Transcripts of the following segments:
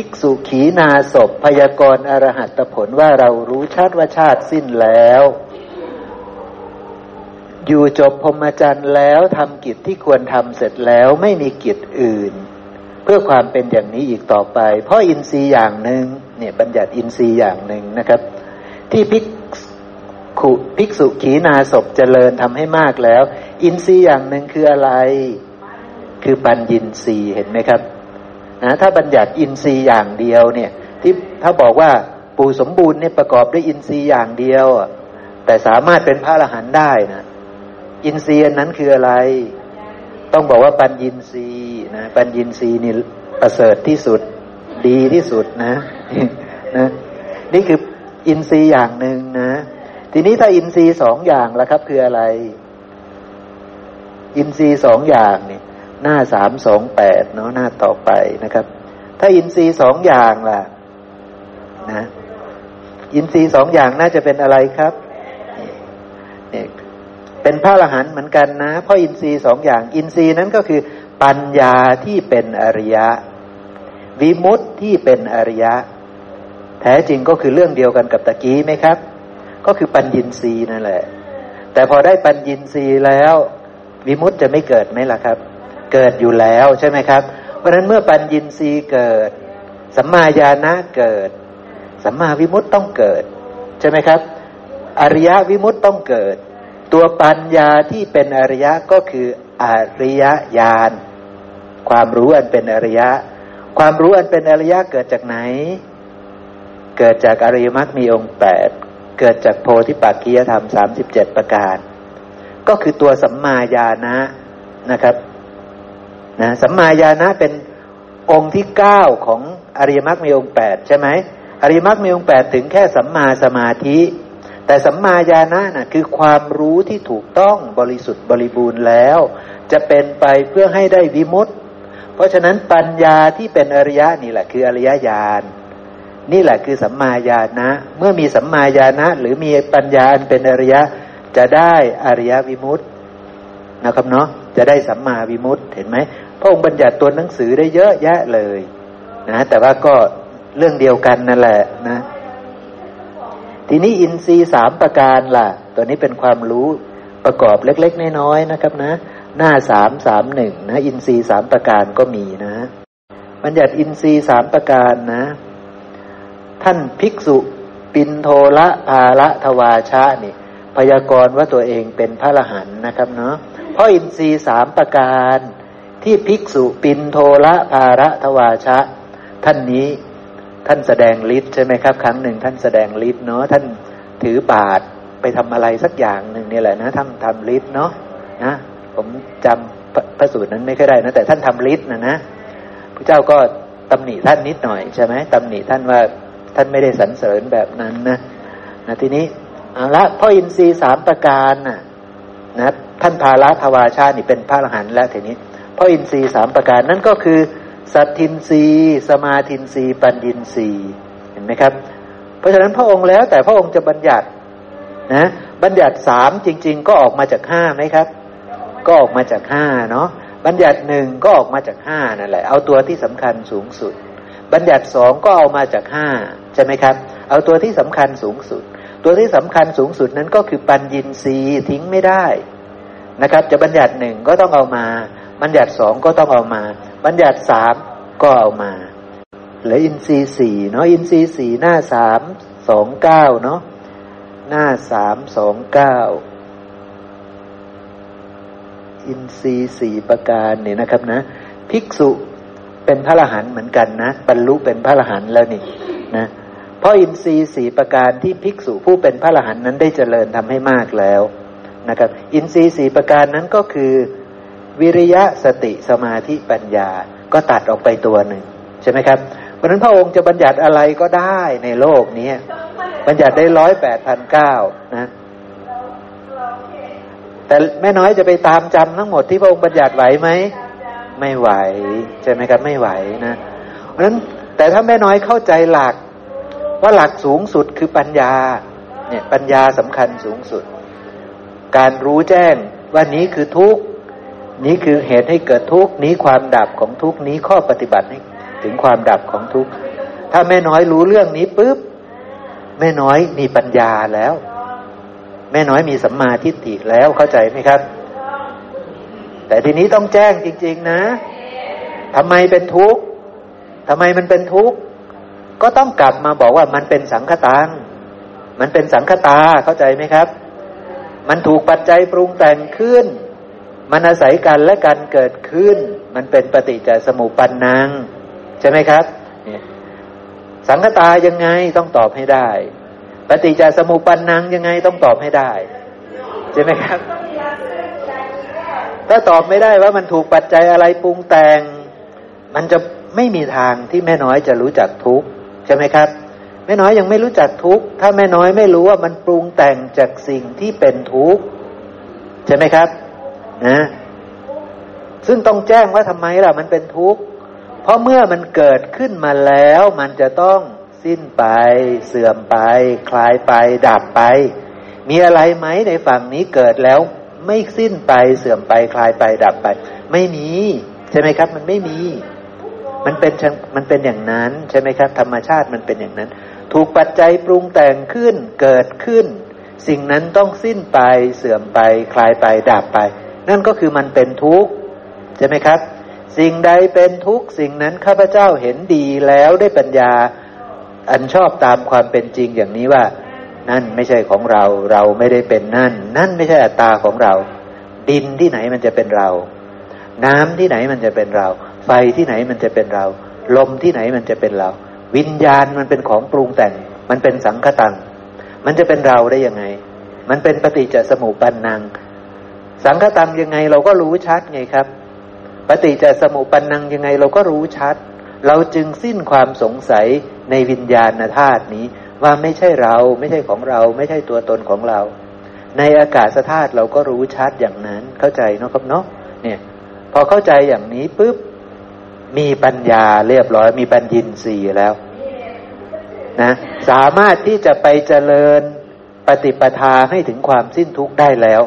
ภิกษุขีนาศพพยากรณ์อรหัตผลว่าเรารู้ชาติว่าชาติสิ้นแล้ว อยู่จบพรมจรรย์แล้วทำกิจที่ควรทำเสร็จแล้วไม่มีกิจอื่น เพื่อความเป็นอย่างนี้อีกต่อไป เพราะอินทรีย์อย่างหนึ่งเนี่ยบัญญัติอินทรีย์อย่างหนึ่งนะครับ ที่ภิกขุภิกษุขีนาศพเจริญทำให้มากแล้ว อินทรีย์อย่างหนึ่งคืออะไร คือปัญญินทรีย์เห็นไหมครับ นะถ้าบัญญัติอินทรีย์อย่างเดียวเนี่ย ที่ถ้าบอกว่าปู่สมบูรณ์เนี่ยประกอบด้วยอินทรีย์อย่างเดียว แต่สามารถเป็นพระอรหันต์ได้นะอินทรีย์นั้นคืออะไร ต้องบอกว่าปัญญินทรีย์นะปัญญินทรีย์นี่ประเสริฐที่สุดดีที่สุดนะนะนี่คืออินทรีย์อย่างหนึ่งนะ ทีนี้ถ้าอินทรีย์สองอย่างแล้วครับ คืออะไร อินทรีย์สองอย่างเนี่ย หน้าสามสองแปดเนาะหน้าต่อไปนะครับ ถ้าอินทรีย์สองอย่างล่ะ นะ อินทรีย์สองอย่างน่าจะเป็นอะไรครับเนี่ยเป็นพระอรหันต์เหมือนกันนะเพราะอินทรีย์สองอย่าง อินทรีย์นั้นก็คือ ปัญญาที่เป็นอริยะ วิมุตที่เป็นอริยะ แท้จริงก็คือเรื่องเดียวกันกับตะกี้ไหมครับ ก็คือปัญญินทรีย์นั่นแหละ แต่พอได้ปัญญินทรีย์แล้ววิมุตจะไม่เกิดไหมล่ะครับ เกิดอยู่แล้วใช่ไหมครับ เพราะฉะนั้นเมื่อปัญญินทรีย์เกิด สัมมาญาณะเกิด สัมมาวิมุตต้องเกิด ใช่ไหมครับ อริยวิมุตต้องเกิด ตัวปัญญาที่เป็นอริยะก็คืออริยญาณความรู้อันเป็นอริยะ ความรู้อันเป็นอริยะเกิดจากไหน เกิดจากอริยมรรคมีองค์แปดเกิดจากโพธิปักขียธรรมสามสิบเจ็ดประการ ก็คือตัวสัมมาญาณะนะครับ นะสัมมาญาณะเป็นองค์ที่เก้าของอริยมรรคมีองค์แปดใช่ไหมอริยมรรคมีองค์แปดถึงแค่สัมมาสมาธิ แต่สัมมาญาณะนะ่ะคือความรู้ที่ถูกต้องบริสุทธิ์บริบูรณ์แล้ว จะเป็นไปเพื่อให้ได้วิมุตต์เพราะฉะนั้นปัญญาที่เป็นอริยะนี่แหละคืออริยญาณนี่แหละคือสัมมาญาณะ เมื่อมีสัมมาญาณะ หรือมีปัญญาเป็นอริยะ จะได้อริยวิมุตต์นะครับเนาะจะได้สัมมาวิมุตต์เห็นไหม พระองค์บัญญัติตัวหนังสือได้เยอะแยะเลยนะแต่ว่าก็เรื่องเดียวกันนั่นแหละนะ ทีนี้อินทรีย์สามประการล่ะ ตัวนี้เป็นความรู้ประกอบเล็ก ๆ น้อยๆนะครับนะ หน้าสามสามหนึ่งนะ อินทรีย์สามประการก็มีนะ บัญญัติอินทรีย์สามประการนะ ท่านภิกษุปินโทละภาละทวาชะนี่ พยากรณ์ว่าตัวเองเป็นพระละหันนะครับเนาะเพราะอินทรีย์สามประการ ที่ภิกษุปินโทละภาระทวาชะ ท่านนี้ท่านแสดงฤทธิ์ใช่ไหมครับ ครั้งหนึ่งท่านแสดงฤทธิ์เนาะท่านถือบาทไปทำอะไรสักอย่างหนึ่งนี่แหละนะท่านทำฤทธิ์เนาะนะผมจำพระสูตรนั้นไม่ค่อยได้นะแต่ท่านทำฤทธิ์นะนะพระเจ้าก็ตำหนิท่านนิดหน่อยใช่ไหมตำหนิท่านว่าท่านไม่ได้สรรเสริญแบบนั้นนะนะทีนี้เอาละพ่ออินทรีย์สามประการนะนะท่านพาละทวาชานี่เป็นพระอรหันต์แล้วทีนี้ เพราะอินทรีย์สามประการนั่นก็คือ สัตทินรีสมาทินรีปัญญินรีเห็นไหมครับ เพราะฉะนั้นพระองค์แล้วแต่พระองค์จะบัญญัตินะบัญญัติสามจริง ๆ ก็ออกมาจากห้าไหมครับ ก็ออกมาจากห้าเนาะบัญญัติหนึ่งก็ออกมาจากห้านั่นแหละ เอาตัวที่สำคัญสูงสุด บัญญัติสองก็เอามาจากห้าใช่ไหมครับ เอาตัวที่สำคัญสูงสุด ตัวที่สำคัญสูงสุดนั้นก็คือปัญญินรีทิ้งไม่ได้นะครับ จะบัญญัติหนึ่งก็ต้องเอามา บัญญัติสองก็ต้องเอามา บัญญัติสามก็เอามาเหลืออินทรีย์สี่เนาะอินทรีย์สี่หน้าสามสองเก้าเนาะหน้าสามสองเก้าอินทรีย์สี่ประการเนี่ยนะครับนะ ภิกษุเป็นพระอรหันต์เหมือนกันนะบรรลุเป็นพระอรหันต์แล้วนี่นะเพราะอินทรีย์สี่ประการที่ภิกษุผู้เป็นพระอรหันต์นั้นได้เจริญทำให้มากแล้วนะครับ อินทรีย์สี่ประการนั้นก็คือ วิริยะสติสมาธิปัญญาก็ตัดออกไปตัวหนึ่งใช่ไหมครับ เพราะนั้นพระองค์จะบัญญัติอะไรก็ได้ในโลกนี้บัญญัติได้ร้อยแปดพันเก้านะแต่แม่น้อยจะไปตามจำทั้งหมดที่พระองค์บัญญัติไหวไหมไม่ไหวใช่ไหมครับไม่ไหวนะ เพราะฉะนั้นแต่ถ้าแม่น้อยเข้าใจหลัก ว่าหลักสูงสุดคือปัญญาเนี่ยปัญญาสำคัญสูงสุด การรู้แจ้งว่านี้คือทุกข์ นี้คือเหตุให้เกิดทุกข์นี้ความดับของทุกข์นี้ข้อปฏิบัติให้ถึงความดับของทุกข์ถ้าแม่น้อยรู้เรื่องนี้ปุ๊บแม่น้อยมีปัญญาแล้ว แม่น้อยมีสัมมาทิฏฐิแล้วเข้าใจไหมครับ แต่ทีนี้ต้องแจ้งจริง ๆ นะทำไมเป็นทุกข์ทำไมมันเป็นทุกข์ก็ต้องกลับมาบอกว่ามันเป็นสังขตังมันเป็นสังคตาเข้าใจไหมครับ มันถูกปัจจัยปรุงแต่งขึ้น มันอาศัยกันและกันเกิดขึ้น มันเป็นปฏิจจสมุปปนังใช่ไหมครับ สังคตายังไงต้องตอบให้ได้ ปฏิจจสมุปปนังยังไงต้องตอบให้ได้ ใช่ไหมครับ ถ้าตอบไม่ได้ว่ามันถูกปัจจัยอะไรปรุงแต่ง มันจะไม่มีทางที่แม่น้อยจะรู้จักทุกใช่ไหมครับแม่น้อยยังไม่รู้จักทุกถ้าแม่น้อยไม่รู้ว่ามันปรุงแต่งจากสิ่งที่เป็นทุกใช่ไหมครับ นะซึ่งต้องแจ้งว่าทำไมล่ะ มันเป็นทุกข์ เพราะเมื่อมันเกิดขึ้นมาแล้ว มันจะต้องสิ้นไป เสื่อมไป คลายไป ดับไป มีอะไรไหมในฝั่งนี้เกิดแล้ว ไม่สิ้นไปเสื่อมไป คลายไปดับไป ไม่มี ใช่ไหมครับ มันไม่มี มันเป็นมันเป็นอย่างนั้น ใช่ไหมครับ ธรรมชาติมันเป็นอย่างนั้น ถูกปัจจัยปรุงแต่งขึ้นเกิดขึ้น สิ่งนั้นต้องสิ้นไปเสื่อมไป คลายไปดับไป นั่นก็คือมันเป็นทุกข์ใช่ไหมครับ สิ่งใดเป็นทุกข์สิ่งนั้นข้าพเจ้าเห็นดีแล้วได้ปัญญา อันชอบตามความเป็นจริงอย่างนี้ว่า นั่นไม่ใช่ของเรา เราไม่ได้เป็นนั่น นั่นไม่ใช่อัตตาของเรา ดินที่ไหนมันจะเป็นเรา น้ำที่ไหนมันจะเป็นเรา ไฟที่ไหนมันจะเป็นเรา ลมที่ไหนมันจะเป็นเรา วิญญาณมันเป็นของปรุงแต่ง มันเป็นสังคตัง มันจะเป็นเราได้ยังไง มันเป็นปฏิจจสมุปปันนัง สังคตังยังไงเราก็รู้ชัดไงครับ ปฏิจจสมุปันนังยังไงเราก็รู้ชัด เราจึงสิ้นความสงสัยในวิญญาณธาตุนี้ ว่าไม่ใช่เราไม่ใช่ของเรา ไม่ใช่ตัวตนของเรา ในอากาศธาตุเราก็รู้ชัดอย่างนั้นเข้าใจเนาะครับเนาะเนี่ยพอเข้าใจอย่างนี้ปุ๊บมีปัญญาเรียบร้อย มีปัญญินสีแล้วนะสามารถที่จะไปเจริญปฏิปทาให้ถึงความสิ้นทุกข์ได้แล้ว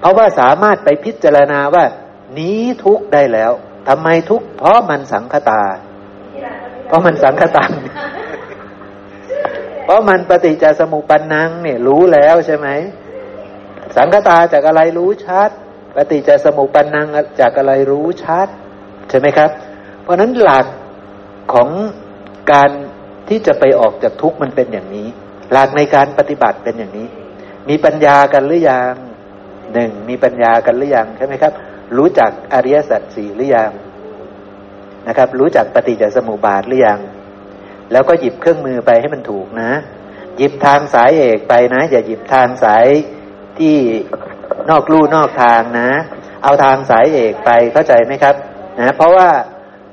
เพราะว่าสามารถไปพิจารณาว่านี้ทุกข์ได้แล้วทำไมทุกข์เพราะมันสังคตา เพราะมันสังคตังเพราะมันปฏิจจสมุปนังเนี่ยรู้แล้วใช่ไหมสังคตาจากอะไรรู้ชัด ปฏิจจสมุปนังจากอะไรรู้ชัด ใช่ไหมครับ เพราะนั้นหลักของการที่จะไปออกจากทุกข์มันเป็นอย่างนี้ หลักในการปฏิบัติเป็นอย่างนี้ มีปัญญากันหรือยัง หนึ่งมีปัญญากันหรือยังใช่ไหมครับ รู้จักอริยสัจสี่หรือยังนะครับ รู้จักปฏิจจสมุปบาทหรือยัง แล้วก็หยิบเครื่องมือไปให้มันถูกนะ หยิบทางสายเอกไปนะ อย่าหยิบทางสายที่นอกลู่นอกทางนะ เอาทางสายเอกไปเข้าใจไหมครับนะเพราะว่า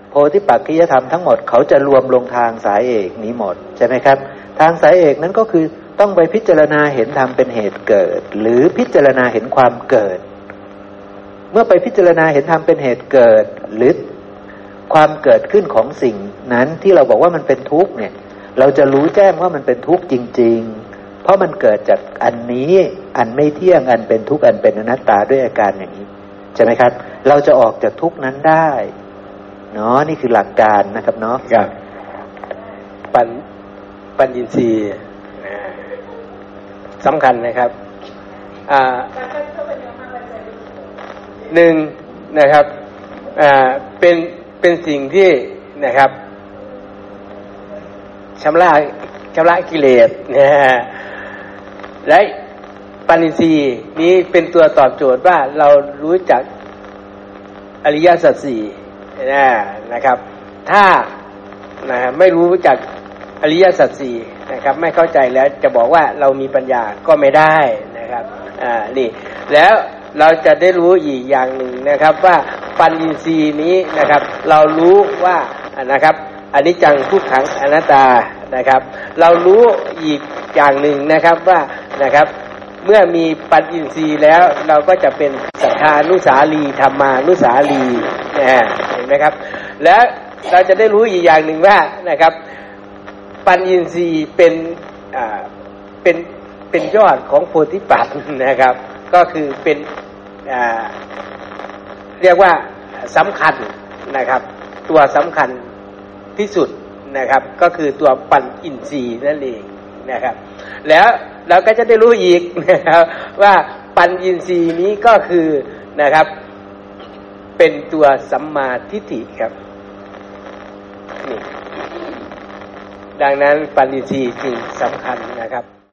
โพธิปักขิยธรรมทั้งหมดเขาจะรวมลงทางสายเอกนี้หมดใช่ไหมครับ ทางสายเอกนั้นก็คือ ต้องไปพิจารณาเห็นธรรมเป็นเหตุเกิด หรือพิจารณาเห็นความเกิด เมื่อไปพิจารณาเห็นธรรมเป็นเหตุเกิด หรือความเกิดขึ้นของสิ่งนั้นที่เราบอกว่ามันเป็นทุกข์เนี่ย เราจะรู้แจ้งว่ามันเป็นทุกข์จริง ๆ เพราะมันเกิดจากอันนี้อันไม่เที่ยงอันเป็นทุกข์อันเป็นอนัตตาด้วยอาการอย่างนี้ใช่ไหมครับ เราจะออกจากทุกข์นั้นได้เนาะนี่คือหลักการนะครับเนาะกับปัญปัญญินทรี สำคัญนะครับอ่าหนึ่งนะครับอ่าเป็นเป็นสิ่งที่นะครับชำระชำระกิเลสนะฮะและปณิสีนี้เป็นตัวตอบโจทย์ว่าเรารู้จักอริยสัจสี่นะครับ ถ้านะไม่รู้จักอริยสัจสี่ นะครับ ไม่เข้าใจแล้วจะบอกว่าเรามีปัญญาก็ไม่ได้นะครับอ่านี่แล้วเราจะได้รู้อีกอย่างหนึ่งนะครับว่าปัญญีีนี้นะครับ เรารู้ว่านะครับอันนี้จังทุกขังอนัตตานะครับ เรารู้อีกอย่างหนึ่งนะครับว่านะครับเมื่อมีปัญญินทรีย์แล้วเราก็จะเป็นสัทธานุสาลีธรรมานุสาลีนะเห็นไหมครับ แล้วเราจะได้รู้อีกอย่างหนึ่งว่านะครับ ปัญญินทรีย์เป็นเป็นเป็นยอดของโพธิปัตนะครับ ก็คือเป็นเรียกว่าสำคัญนะครับ ตัวสำคัญที่สุดนะครับ ก็คือตัวปัญอินทรีย์นั่นเองนะครับ แล้วเราก็จะได้รู้อีกนะครับว่าปัญอินทรีย์นี้ก็คือนะครับ เป็นตัวสัมมาทิฏฐิครับนี่ ดังนั้นปัญอิสีจริงสำคัญนะครับ